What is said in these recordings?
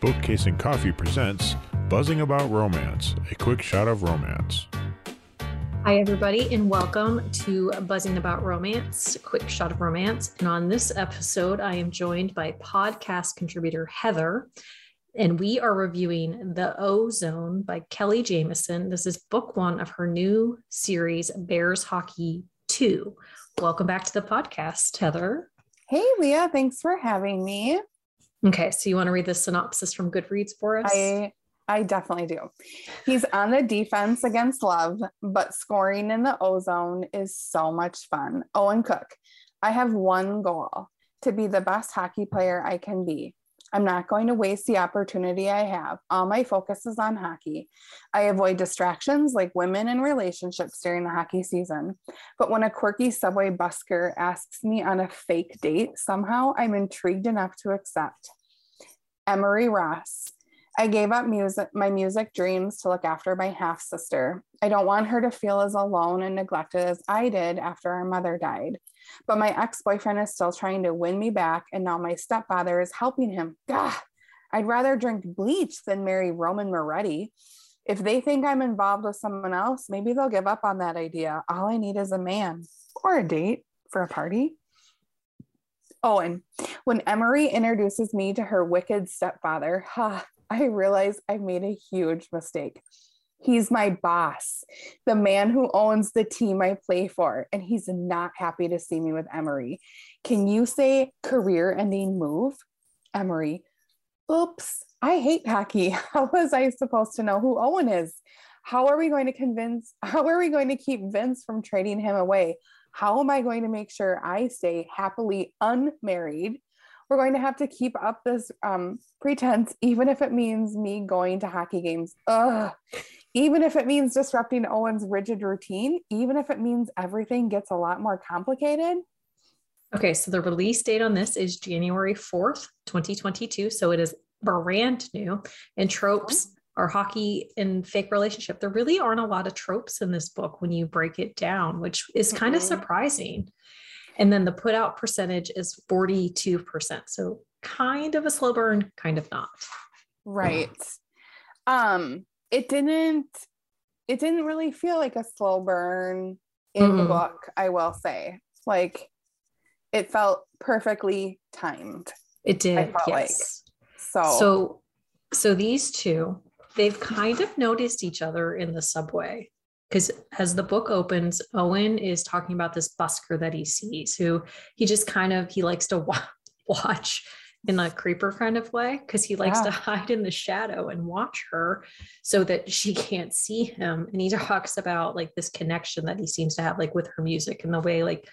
Bookcase and Coffee presents Buzzing About Romance, a quick shot of romance. Hi, everybody, and welcome to Buzzing About Romance, a quick shot of romance. And on this episode, I am joined by podcast contributor Heather, and we are reviewing The Ozone by Kelly Jamieson. This is book one of her new series, Bears Hockey 2. Welcome back to the podcast, Heather. Hey, Leah, thanks for having me. Okay, so you want to read the synopsis from Goodreads for us? I I definitely do. He's on the defense against love, but scoring in the ozone is so much fun. Owen Cook, I have one goal to be the best hockey player I can be. I'm not going to waste the opportunity I have. All my focus is on hockey. I avoid distractions like women and relationships during the hockey season. But when a quirky subway busker asks me on a fake date, somehow I'm intrigued enough to accept. Emery Ross. I gave up music, my music dreams to look after my half sister. I don't want her to feel as alone and neglected as I did after our mother died. But my ex boyfriend is still trying to win me back, and now my stepfather is helping him. Gah, I'd rather drink bleach than marry Roman Moretti. If they think I'm involved with someone else, maybe they'll give up on that idea. All I need is a man or a date for a party. Oh, Owen, when Emery introduces me to her wicked stepfather, huh, I realize I made a huge mistake. He's my boss, the man who owns the team I play for, and he's not happy to see me with Emery. Can you say career ending move? Emery, oops, I hate hockey. How was I supposed to know who Owen is? How are we going to convince, how are we going to keep Vince from trading him away? How am I going to make sure I stay happily unmarried? We're going to have to keep up this um, pretense, even if it means me going to hockey games. Ugh even if it means disrupting Owen's rigid routine, even if it means everything gets a lot more complicated. Okay, so the release date on this is January 4th, 2022. So it is brand new. And tropes are hockey and fake relationship. There really aren't a lot of tropes in this book when you break it down, which is kind mm-hmm. of surprising. And then the put out percentage is 42%. So kind of a slow burn, kind of not. Right. Um, it didn't it didn't really feel like a slow burn in mm-hmm. the book i will say like it felt perfectly timed it did yes like. so so so these two they've kind of noticed each other in the subway because as the book opens owen is talking about this busker that he sees who he just kind of he likes to wa- watch in a creeper kind of way because he likes yeah. to hide in the shadow and watch her so that she can't see him. And he talks about like this connection that he seems to have like with her music and the way like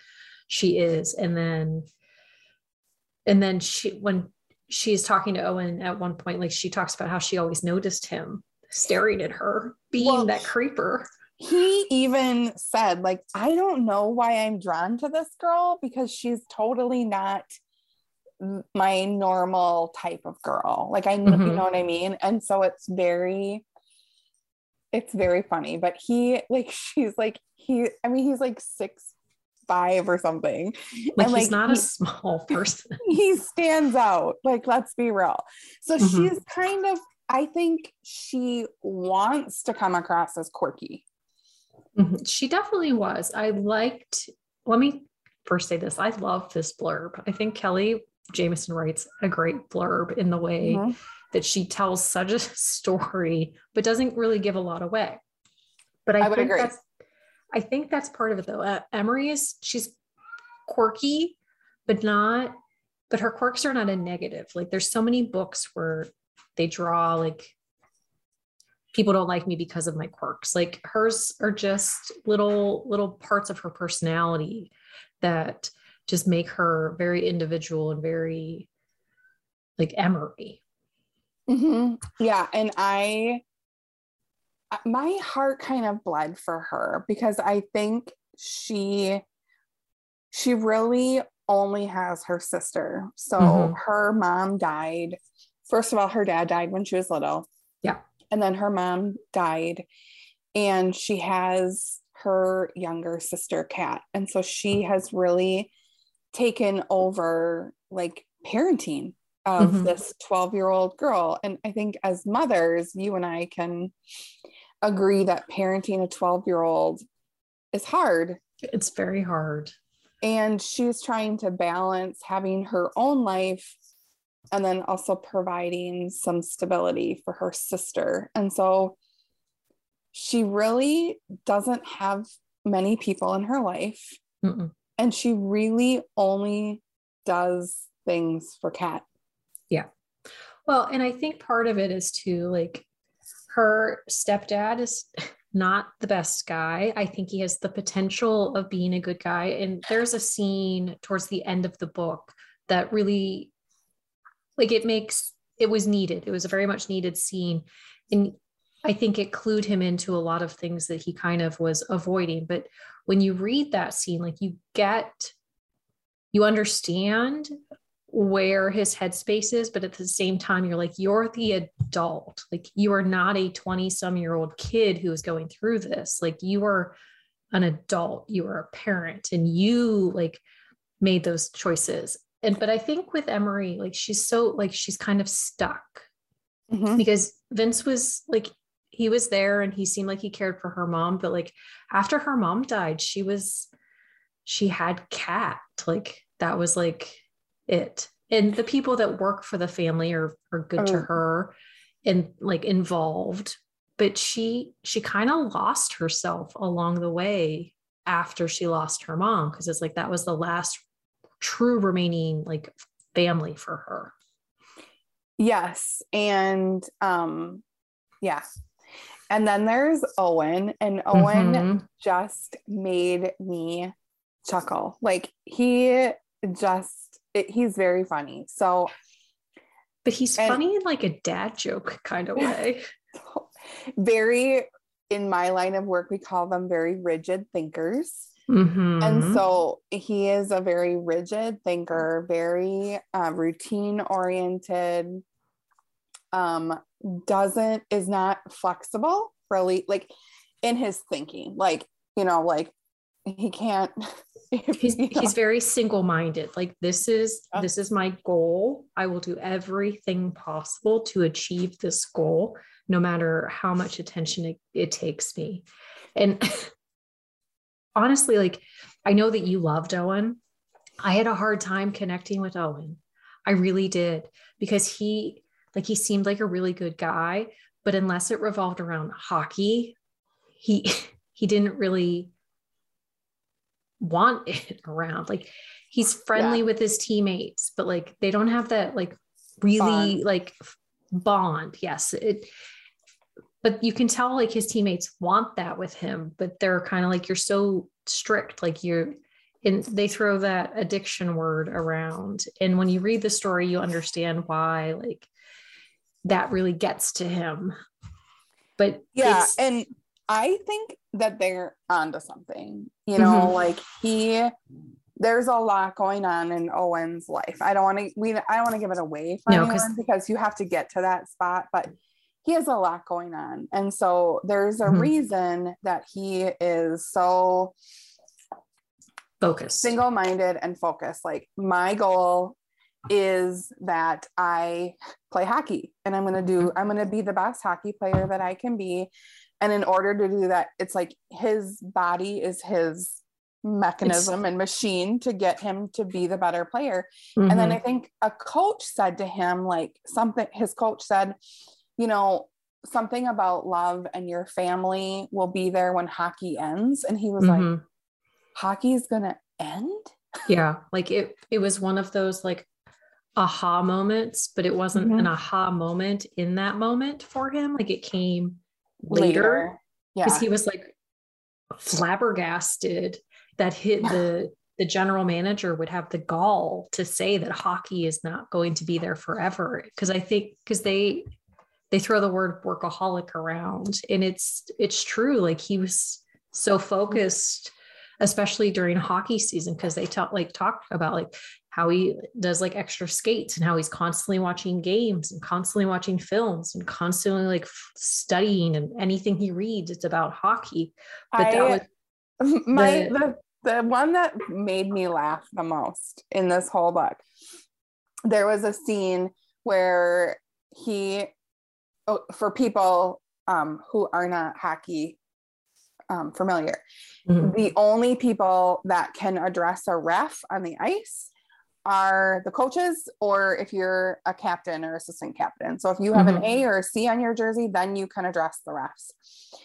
she is. And then and then she when she's talking to Owen at one point like she talks about how she always noticed him staring at her being well, that creeper. he even said like i don't know why i'm drawn to this girl because she's totally not my normal type of girl. Like I mm-hmm. you know what I mean? And so it's very it's very funny. But he like she's like he I mean he's like six five or something. Like and, he's like, not he, a small person. He stands out. Like let's be real. So mm-hmm. she's kind of I think she wants to come across as quirky. Mm-hmm. She definitely was. I liked let me first say this. I love this blurb. I think Kelly Jamieson writes a great blurb in the way mm-hmm. that she tells such a story, but doesn't really give a lot away. But I, I think agree. that's I think that's part of it though. Uh, Emery is she's quirky, but not but her quirks are not a negative. Like there's so many books where they draw like people don't like me because of my quirks. Like hers are just little little parts of her personality that just make her very individual and very like Emery. Mm-hmm. Yeah. And I, my heart kind of bled for her because I think she, she really only has her sister. So mm-hmm. her mom died. First of all, her dad died when she was little. Yeah. And then her mom died. And she has her younger sister, Kat. And so she has really taken over like parenting of Mhm. this 12 year old girl. And I think as mothers, you and I can agree that parenting a 12 year old is hard. It's very hard. And she's trying to balance having her own life and then also providing some stability for her sister. And so she really doesn't have many people in her life. Mm-mm. And she really only does things for Kat. Yeah. Well, and I think part of it is too like her stepdad is not the best guy. I think he has the potential of being a good guy. And there's a scene towards the end of the book that really like it makes it was needed. It was a very much needed scene. And I think it clued him into a lot of things that he kind of was avoiding. But when you read that scene, like you get you understand where his headspace is, but at the same time, you're like, you're the adult. Like, you are not a 20 some year old kid who is going through this. Like, you are an adult, you are a parent, and you like made those choices. And, but I think with Emery, like, she's so, like, she's kind of stuck Mhm. because Vince was like, he was there and he seemed like he cared for her mom, but like, after her mom died, she was, she had Kat Like, that was like, it and the people that work for the family are are good to Oh. her and like involved but she she kind of lost herself along the way after she lost her mom because it's like that was the last true remaining like family for her Yes. And um, yeah. And then there's Owen, and Owen Mhm. just made me chuckle. Like he just it, he's very funny. So but he's And- funny in like a dad joke kind of way very in my line of work we call them very rigid thinkers. Mhm. And so he is a very rigid thinker, very uh, routine oriented, um, doesn't, is not flexible really, like in his thinking. Like, you know, like he can't. he's you know, he's very single-minded like this is Yeah. this is my goal i will do everything possible to achieve this goal no matter how much attention it, it takes me and honestly like i know that you loved owen i had a hard time connecting with owen i really did because he like he seemed like a really good guy but unless it revolved around hockey he he didn't really want it around. Like he's friendly with his teammates, but like they don't have that like really Bond. like bond. Yes. It but you can tell like his teammates want that with him, but they're kind of like you're so strict, like you're and they throw that addiction word around. And when you read the story, you understand why like that really gets to him. But yeah. And I think that they're onto something, you know, Mhm. like he, there's a lot going on in Owen's life. I don't want to, we, I don't want to give it away for No, anyone because you have to get to that spot, but he has a lot going on. And so there's a Mhm. reason that he is so focused. single minded and focused. Like my goal is that I play hockey and I'm going to do, I'm going to be the best hockey player that I can be. And in order to do that, it's like his body is his mechanism and machine to get him to be the better player. And then Mhm. I think a coach said to him, like something, his coach said, you know, something about love and your family will be there when hockey ends. And he was like, Mhm. hockey's going to end? yeah like it it was one of those like aha moments but it wasn't Mhm. an aha moment in that moment for him. Like it came later Yeah. because he was like flabbergasted that hit the the general manager would have the gall to say that hockey is not going to be there forever. Because i think because they they throw the word workaholic around and it's it's true. Like he was so focused especially during hockey season because they talk like talk about like how he does like extra skates and how he's constantly watching games and constantly watching films and constantly like studying and anything he reads it's about hockey but that I- was my the- the, the one that made me laugh the most in this whole book there was a scene where he, oh, for people um, who are not hockey um, familiar, Mhm. the only people that can address a ref on the ice are the coaches or if you're a captain or assistant captain. So if you have an A or a C on your jersey, then you can address the refs.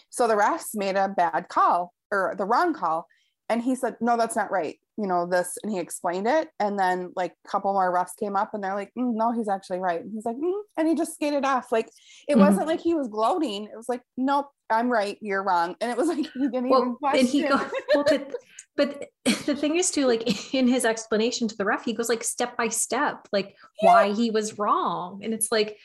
So the refs made a bad call or the wrong call. And he said, no, that's not right. You know, this, and he explained it. And then like a couple more refs came up and they're like, "Mm, no, he's actually right. And he's like, "Mm," and he just skated off. Like it Mhm. wasn't like he was gloating. It was like, nope, I'm right. You're wrong. And it was like, he didn't even question. and he go, well, but the thing is too, like in his explanation to the ref, he goes like step by step, like why he was wrong. And it's like,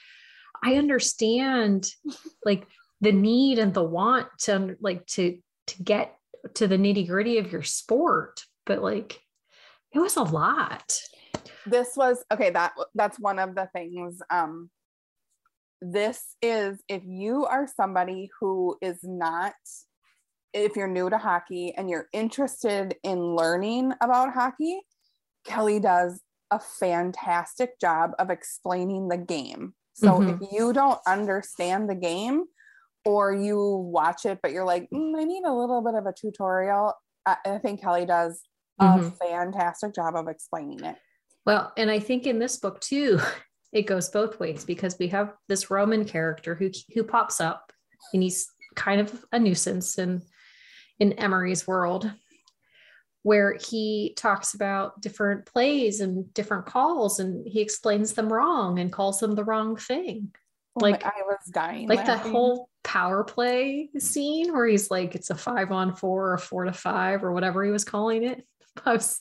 I understand like the need and the want to like to to get to the nitty gritty of your sport, but like it was a lot. this was okay that that's one of the things um this is if you are somebody who is not if you're new to hockey and you're interested in learning about hockey kelly does a fantastic job of explaining the game so Mhm. if you don't understand the game or you watch it but you're like "Mm, i need a little bit of a tutorial i, I think kelly does a Mhm. fantastic job of explaining it Well, and I think in this book too, it goes both ways because we have this Roman character who who pops up and he's kind of a nuisance in in Emery's world where he talks about different plays and different calls and he explains them wrong and calls them the wrong thing. Oh Like- I was dying. Like that whole power play scene where he's like it's a 5 on 4 or a 4 to 5 or whatever he was calling it. I was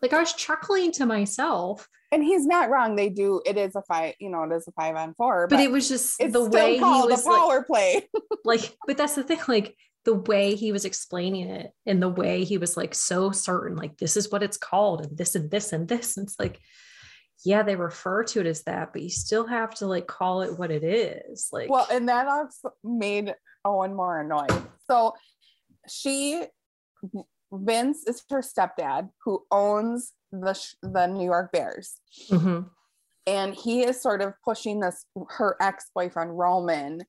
like I was chuckling to myself and he's not wrong. They do. It is a five. You know, it is a five on four. but it was just the way he was like, power play. like but that's the thing like the way he was explaining it and the way he was like so certain like this is what it's called and this and this and this and it's like yeah they refer to it as that but you still have to like call it what it is like well, and that also made Owen more annoyed. So she, Vince is her stepdad who owns the the New York Bears, Mhm. and he is sort of pushing this her ex boyfriend Roman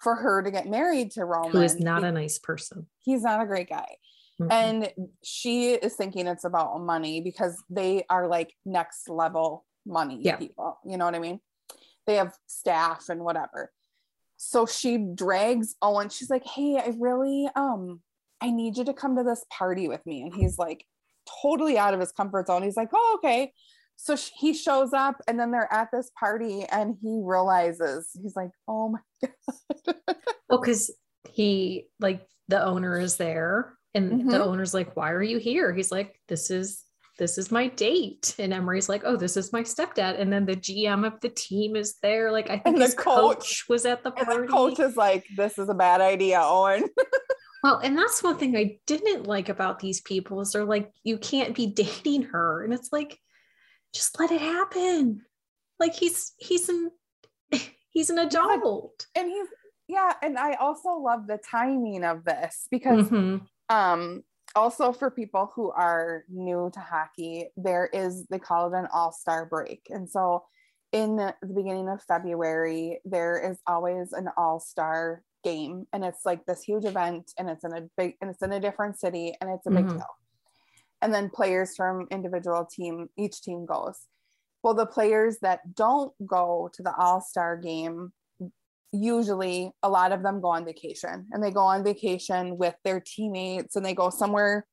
for her to get married to Roman, who is not a nice person he's not a great guy. Mhm. and she is thinking it's about money because they are like next level money Yeah. people you know what i mean they have staff and whatever so she drags owen she's like hey i really um i need you to come to this party with me and he's like totally out of his comfort zone he's like oh okay so sh- he shows up and then they're at this party and he realizes he's like oh my god. Well because he like the owner is there and the Mhm. owner's like why are you here? He's like this is this is my date. And emery's like oh this is my stepdad. And then the gm of the team is there. Like i think And the coach, coach- was at the party the coach is like this is a bad idea owen. Well and that's one thing i didn't like about these people is they're like you can't be dating her. And it's like just let it happen like he's he's an he's an adult and he's yeah and i also love the timing of this because Mhm. um also for people who are new to hockey there is they call it an all-star break and so in the beginning of february there is always an all-star game and it's like this huge event and it's in a big and it's in a different city and it's a big Mhm. deal and then players from individual team each team goes. Well the players that don't go to the all-star game usually a lot of them go on vacation and they go on vacation with their teammates and they go somewhere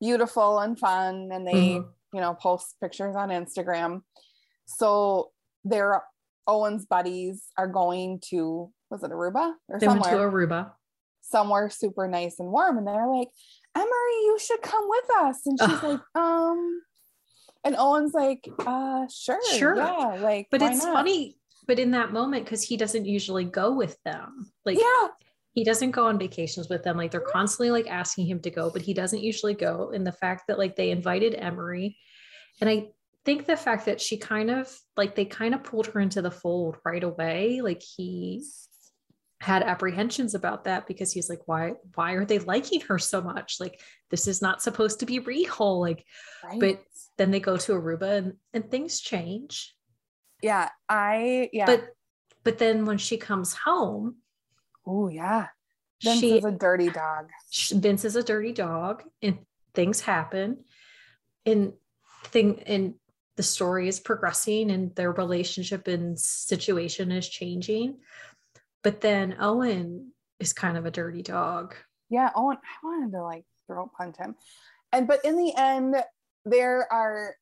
beautiful and fun and they Mhm. you know post pictures on instagram. So their owen's buddies are going to was it aruba or they went to somewhere? Aruba. Somewhere super nice and warm and they're like emery you should come with us. And she's like um and owen's like uh sure Sure. yeah like but it's not? funny but in that moment because he doesn't usually go with them. Like yeah. he doesn't go on vacations with them. Like they're constantly like asking him to go but he doesn't usually go. And the fact that like they invited emery and i think the fact that she kind of like they kind of pulled her into the fold right away. Like he had apprehensions about that because he's like why why are they liking her so much? Like this is not supposed to be real. Like right. but then they go to aruba and, and things change. Yeah, I yeah. But but then when she comes home, oh yeah, Vince she is a dirty dog. sh- Vince is a dirty dog and things happen. And thing and the story is progressing and their relationship and situation is changing but then Owen is kind of a dirty dog Yeah, Owen, I wanted to like throat punch him. And but in the end, there are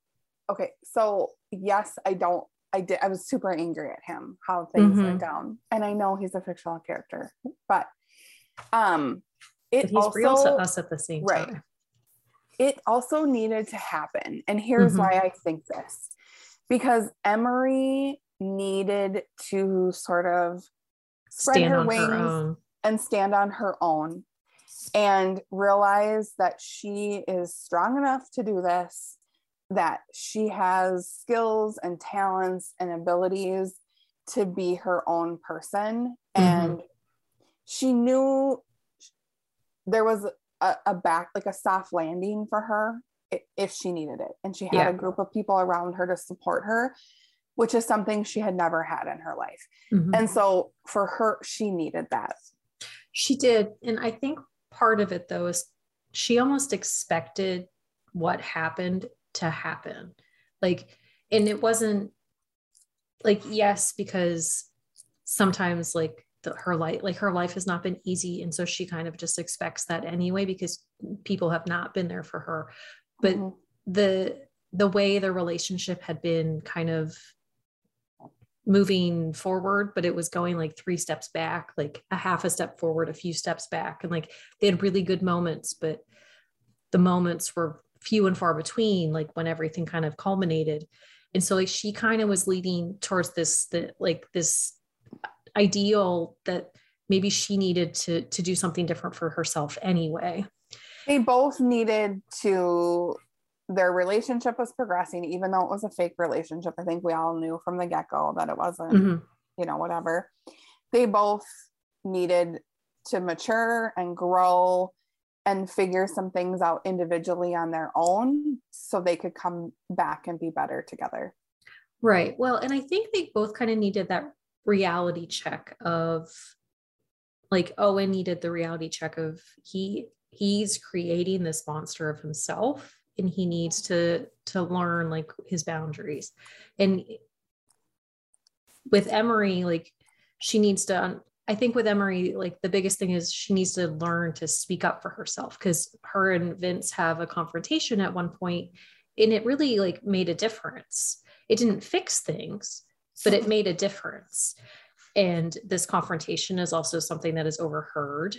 okay, so yes, I don't I did I was super angry at him how things Mhm. went down. And I know he's a fictional character, but um but he's also real to us at the same right. time it also needed to happen. And here's Mhm. why I think this because Emery needed to sort of spread stand her on wings her own and stand on her own and realize that she is strong enough to do this, that she has skills and talents and abilities to be her own person. Mm-hmm. And she knew there was a, a back, like a soft landing for her if she needed it. And she had Yeah. a group of people around her to support her, which is something she had never had in her life. Mhm. And so for her, she needed that. She did. And I think part of it, though, is she almost expected what happened to happen. Like, and it wasn't like, yes, because sometimes, like, the, her life, like, her life has not been easy. And so she kind of just expects that anyway, because people have not been there for her. But Mhm. the, the way the relationship had been kind of moving forward, but it was going like three steps back, like a half a step forward, a few steps back. And like they had really good moments, but the moments were few and far between, like when everything kind of culminated. And so like she kind of was leading towards this the like this ideal that maybe she needed to to do something different for herself anyway. they both needed to their relationship was progressing even though it was a fake relationship i think we all knew from the get-go that it wasn't Mhm. you know whatever they both needed to mature and grow and figure some things out individually on their own so they could come back and be better together Right. Well, and I think they both kind of needed that reality check of like Owen needed the reality check of he he's creating this monster of himself and he needs to to learn like his boundaries. And with Emery like she needs to I think with Emery like the biggest thing is she needs to learn to speak up for herself cuz her and Vince have a confrontation at one point and it really like made a difference it didn't fix things but it made a difference and this confrontation is also something that is overheard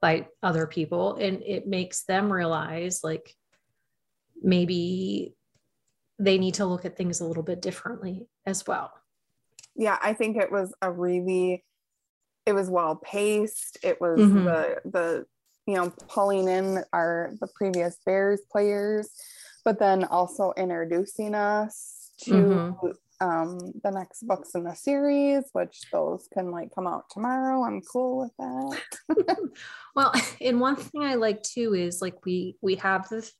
by other people and it makes them realize like maybe they need to look at things a little bit differently as well yeah i think it was a really it was well paced it was Mhm. the the you know pulling in our the previous bears players but then also introducing us to Mhm. um the next books in the series which those can like come out tomorrow i'm cool with that well and one thing i like too is like we we have this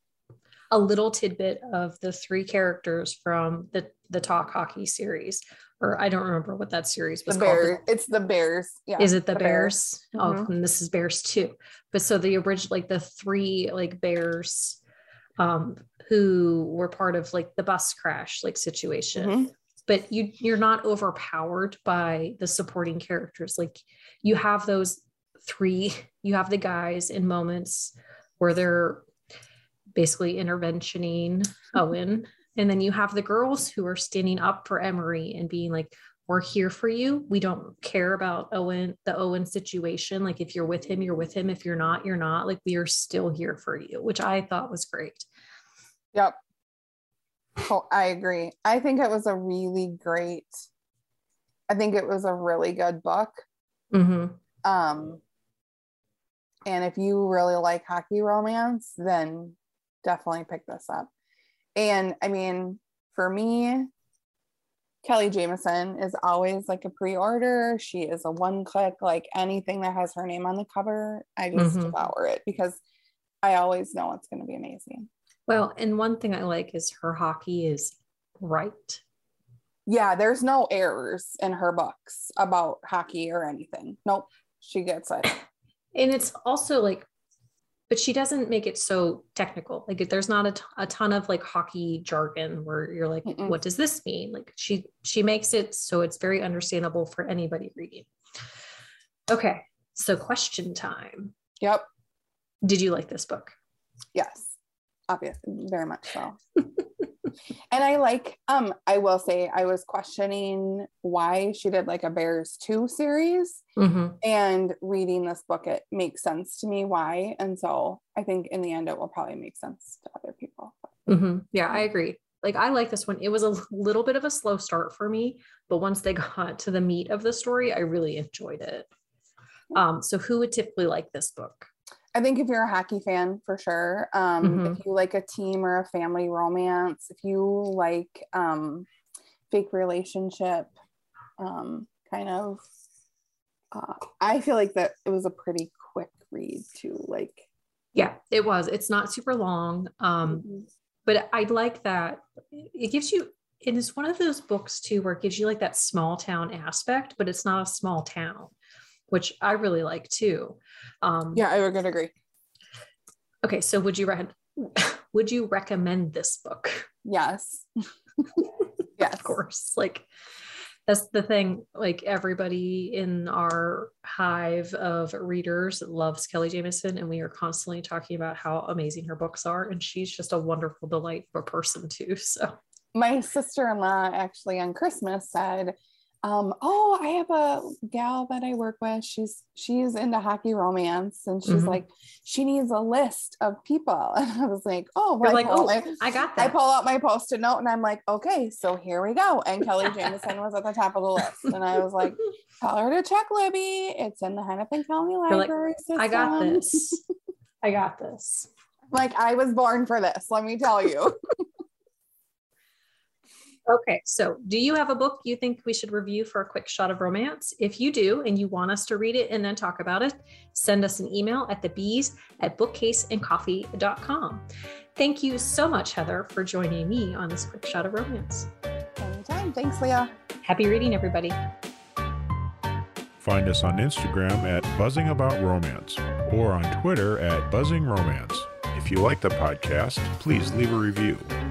a little tidbit of the three characters from the the talk hockey series or i don't remember what that series the was called bears it's the bears yeah is it the, Bears. bears, oh Mhm. and this is bears too but so the original like the three like bears um who were part of like the bus crash like situation Mhm. but you you're not overpowered by the supporting characters like you have those three you have the guys in moments where they're basically interventioning owen. And then you have the girls who are standing up for emery and being like we're here for you. We don't care about owen the owen situation. Like if you're with him you're with him. If you're not you're not. Like we are still here for you which i thought was great. Yep. Oh, I agree. I think it was a really great, I think it was a really good book. hmm Um, and if you really like hockey romance, then definitely pick this up. And I mean, for me, Kelly Jamieson is always like a pre-order. She is a one-click, like anything that has her name on the cover, I just Mhm. devour it because I always know it's going to be amazing. Well, and one thing I like is her hockey is right. Yeah, there's no errors in her books about hockey or anything. Nope, she gets it. And it's also like, but she doesn't make it so technical. Like there's not a, t- a ton of like hockey jargon where you're like, Mm-mm. what does this mean? Like she she makes it so it's very understandable for anybody reading. Okay, so question time. Yep. Did you like this book? Yes. Obvious. Very much so. and I like, um, I will say I was questioning why she did like a Bears 2 series. Mm-hmm. And reading this book, it makes sense to me why. And so I think in the end it will probably make sense to other people. Mm-hmm. Yeah, I agree. Like I like this one. It was a little bit of a slow start for me, but once they got to the meat of the story, I really enjoyed it. Um, so who would typically like this book? I think if you're a hockey fan, for sure. Um, Mhm. If you like a team or a family romance, if you like um, fake relationship, um, kind of, uh, I feel like that it was a pretty quick read too. Like, Yeah, it was. It's not super long. Um, but I'd like that it gives you it is one of those books too where it gives you like that small town aspect, but it's not a small town, which I really like too. Um, yeah, I would agree. Okay, so would you re- would you recommend this book? Yes. yes. Of course, like that's the thing. Like everybody in our hive of readers loves Kelly Jamieson, and we are constantly talking about how amazing her books are, and she's just a wonderful delight of a person too. So. my sister-in-law actually on christmas said um, oh i have a gal that i work with. She's she's into hockey romance and she's Mhm. like she needs a list of people. And i was like oh well, like, I, pull oh, my, I got I pull out my post-it note and i'm like okay so here we go. And kelly jamieson was at the top of the list. And i was like tell her to check libby. It's in the hennepin county like, library I got this. I got this. like i was born for this let me tell you Okay, so do you have a book you think we should review for a quick shot of romance? If you do, and you want us to read it and then talk about it, send us an email at the bees at bookcaseandcoffee.com. Thank you so much, Heather, for joining me on this quick shot of romance. anytime thanks leah Happy reading, everybody. Find us on Instagram at Buzzing About Romance or on Twitter at Buzzing Romance. If you like the podcast, please leave a review.